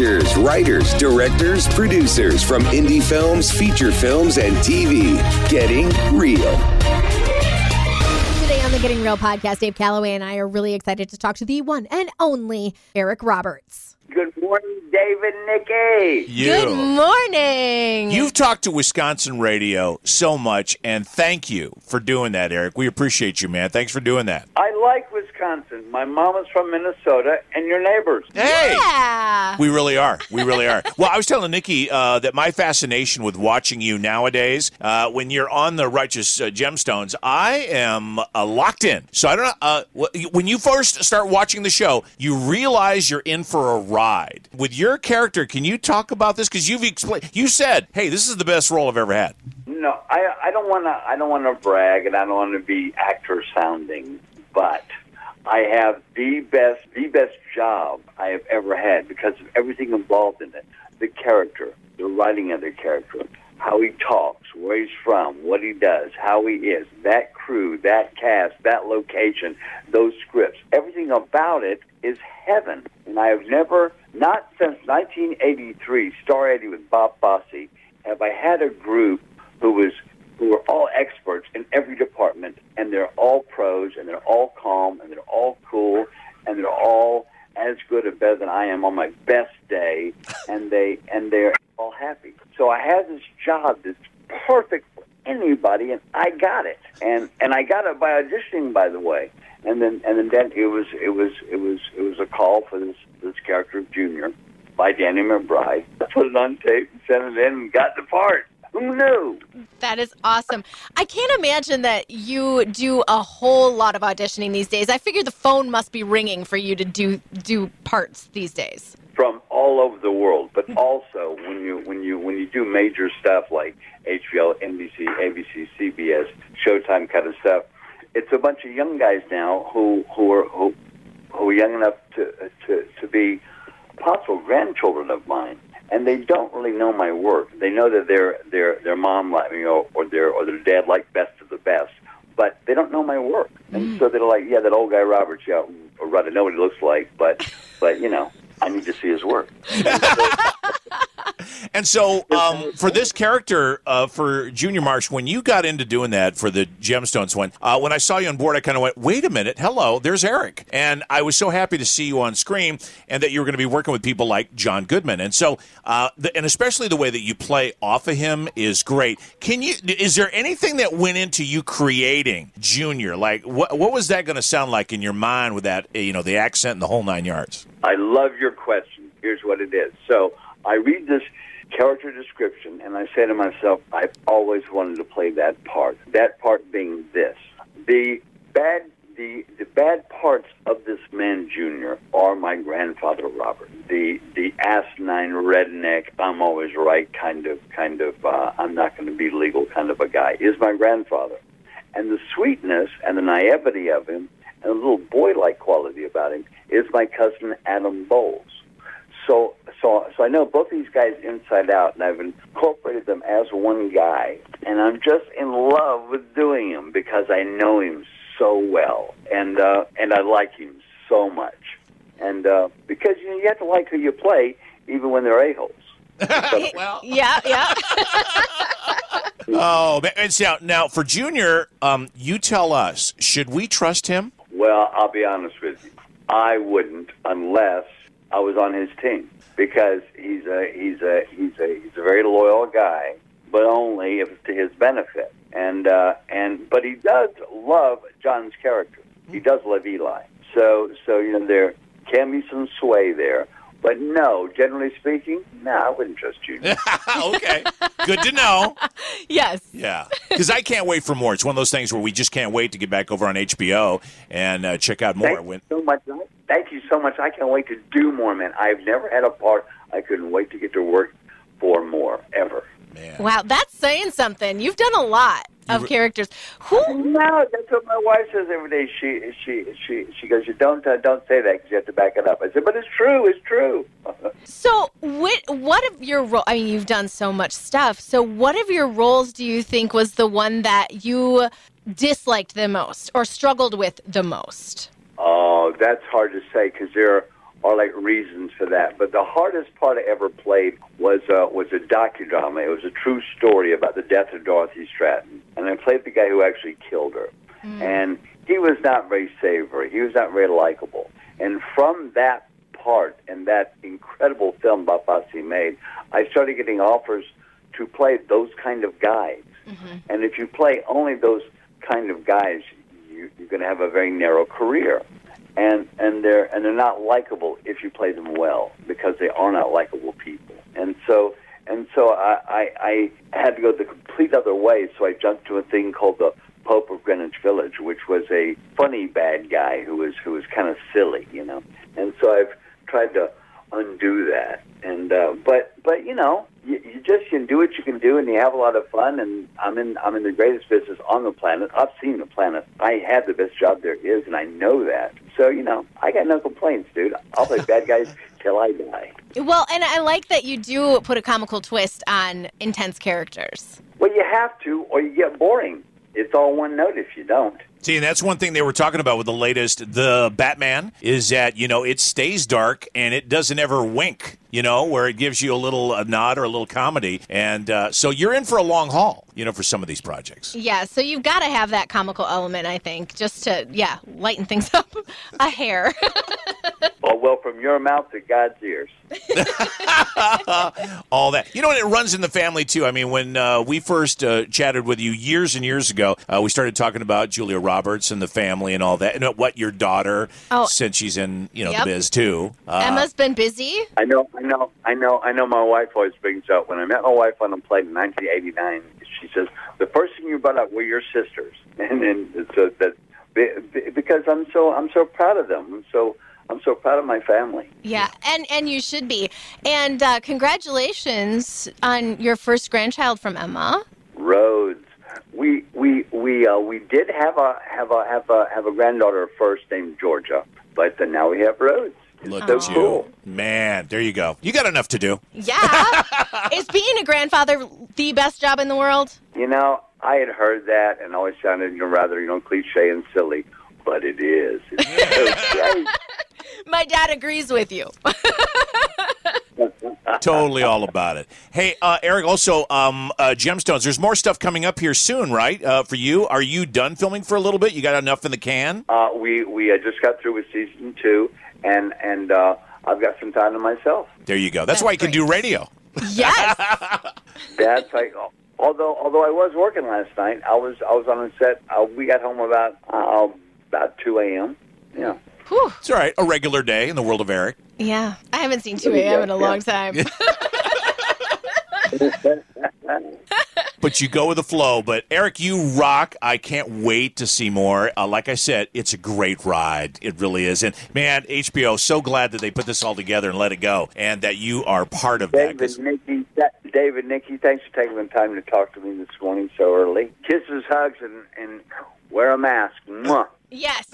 actors, writers, directors, producers from indie films, feature films, and TV. Getting real. Today on the Getting Real podcast, Dave Calloway and I are really excited to talk to the one and only Eric Roberts. Good morning, David Nikki. You. Good morning. You've talked to Wisconsin radio so much, and thank you for doing that, Eric. We appreciate you, man. Thanks for doing that. I like Wisconsin. My mom is from Minnesota, and your neighbors. Hey! yeah. We really are. We really are. Well, I was telling Nikki uh, that my fascination with watching you nowadays, uh, when you're on the Righteous uh, Gemstones, I am uh, locked in. So I don't know. Uh, when you first start watching the show, you realize you're in for a ride. With your character, can you talk about this? Because you've explained. You said, "Hey, this is the best role I've ever had." No, I, I don't want to. I don't want to brag, and I don't want to be actor sounding, but I have the best, the best job I have ever had because of everything involved in it. The character, the writing of the character, how he talks, where he's from, what he does, how he is, that crew, that cast, that location, those scripts, everything about it is heaven. And I have never, not since 1983, Star 80 with Bob Fosse, have I had a group who was who are all experts in every department, and they're all pros, and they're all calm, and they're all cool, and they're all as good or better than I am on my best day, and they and they're all happy. So I had this job that's perfect for anybody, and I got it, and and I got it by auditioning, by the way. And then and then, then it was it was it was it was a call for this this character of Junior by Danny McBride. I put it on tape and sent it in and got the part. Who knew? That is awesome. I can't imagine that you do a whole lot of auditioning these days. I figure the phone must be ringing for you to do do parts these days. from all over the world, but also when you when you when you do major stuff like HBO, NBC, ABC, CBS, Showtime kind of stuff, it's a bunch of young guys now who who are who, who are young enough to to to be possible grandchildren of mine, and they don't really know my work. They know that their their their mom like you know, or their or their dad like best of the best, but they don't know my work, and mm. so they're like, yeah, that old guy Roberts, yeah, right, I know what he looks like, but but you know. I need to see his work. And so, um, for this character, uh, for Junior Marsh, when you got into doing that for the Gemstones one, uh, when I saw you on board, I kind of went, "Wait a minute, hello, there's Eric," and I was so happy to see you on screen, and that you were going to be working with people like John Goodman, and so, uh, the, and especially the way that you play off of him is great. Can you? Is there anything that went into you creating Junior? Like, what what was that going to sound like in your mind with that, you know, the accent and the whole nine yards? I love your question. Here's what it is. So I read this character description and I say to myself, I've always wanted to play that part. That part being this. The bad the the bad parts of this man Junior are my grandfather Robert. The the asinine redneck, I'm always right kind of kind of uh, I'm not gonna be legal kind of a guy is my grandfather. And the sweetness and the naivety of him and a little boy-like quality about him is my cousin Adam Bowles. So, so, so I know both these guys inside out, and I've incorporated them as one guy, and I'm just in love with doing him because I know him so well, and uh, and I like him so much, and uh, because you know you have to like who you play, even when they're a holes. well, Yeah, yeah. oh, man. and so now for Junior, um, you tell us, should we trust him? Well, I'll be honest with you. I wouldn't unless I was on his team because he's a he's a he's a he's a very loyal guy, but only if it's to his benefit. And uh, and but he does love John's character. He does love Eli. So so you know there can be some sway there. But no, generally speaking, no, I wouldn't trust you. okay, good to know. yes. Yeah, because I can't wait for more. It's one of those things where we just can't wait to get back over on HBO and uh, check out more. Thank When you so much. Thank you so much. I can't wait to do more, man. I've never had a part I couldn't wait to get to work for more ever. man, Wow, that's saying something. You've done a lot of re- characters. Who? No, that's what my wife says every day. She she she she goes, "You don't uh, don't say that because you have to back it up." I said, "But it's true. It's true." So, what what of your role? I mean, you've done so much stuff. So, what of your roles do you think was the one that you disliked the most or struggled with the most? Oh, that's hard to say because there are like reasons for that. But the hardest part I ever played was uh, was a docudrama. It was a true story about the death of Dorothy Stratton, and I played the guy who actually killed her. And he was not very savory. He was not very likable. And from that part and that incredible film Fosse made, I started getting offers to play those kind of guys. And if you play only those kind of guys, you, you're going to have a very narrow career. And and they're and they're not likable if you play them well because they are not likable people. And so and so I, I, I had to go the complete other way. So I jumped to a thing called the Pope of Greenwich Village, which was a funny bad guy who was who was kind of silly, you know. And so I've tried to undo that. And uh, but but you know, you, you just can do what you can do, and you have a lot of fun. And I'm in I'm in the greatest business on the planet. I've seen the planet. I have the best job there is, and I know that. So you know, I got no complaints, dude. I'll play bad guys till I die. Well, and I like that you do put a comical twist on intense characters. Well, you have to, or you get boring. It's all one note if you don't. See, and that's one thing they were talking about with the latest, the Batman, is that, you know, it stays dark and it doesn't ever wink, you know, where it gives you a little a nod or a little comedy. And uh, so you're in for a long haul, you know, for some of these projects. Yeah, so you've got to have that comical element, I think, just to, yeah, lighten things up a hair. Well, from your mouth to God's ears. all that. You know, and it runs in the family too. I mean, when uh, we first uh, chatted with you years and years ago, uh, we started talking about Julia Roberts and the family and all that, and what your daughter, Oh. since she's in you know Yep. the biz too. Uh, Emma's been busy. I know, I know, I know, I know. My wife always brings up when I met my wife on a plane in 1989. She says the first thing you brought up were your sisters, and then so that be- be- because I'm so I'm so proud of them. I'm so I'm so proud of my family. Yeah, and and you should be. And uh, congratulations on your first grandchild from Emma. Rhodes. We we we uh, we did have a have a have a have a granddaughter first named Georgia, but uh, now we have Rhodes. Look so at you, cool. man. There you go. You got enough to do. Yeah, is being a grandfather the best job in the world? You know, I had heard that and always sounded you know, rather you know cliche and silly, but it is. It's so great. My dad agrees with you. totally all about it. Hey, uh, Eric. Also, um, uh, Gemstones. There's more stuff coming up here soon, right? Uh, for you, are you done filming for a little bit? You got enough in the can? Uh, we we uh, just got through with season two, and and uh, I've got some time to myself. There you go. That's, That's why you can do radio. Yes. That's like although although I was working last night, I was I was on a set. Uh, we got home about uh, about two a.m. Yeah. Whew. It's all right. A regular day in the world of Eric. Yeah, I haven't seen 2 a.m. in a long time. But you go with the flow. But Eric, you rock. I can't wait to see more. Uh, like I said, it's a great ride. It really is. And man, HBO, so glad that they put this all together and let it go, and that you are part of that. 'cause- David, Nikki, that, David, Nikki, thanks for taking the time to talk to me this morning so early. Kisses, hugs, and and wear a mask. Mwah. yes.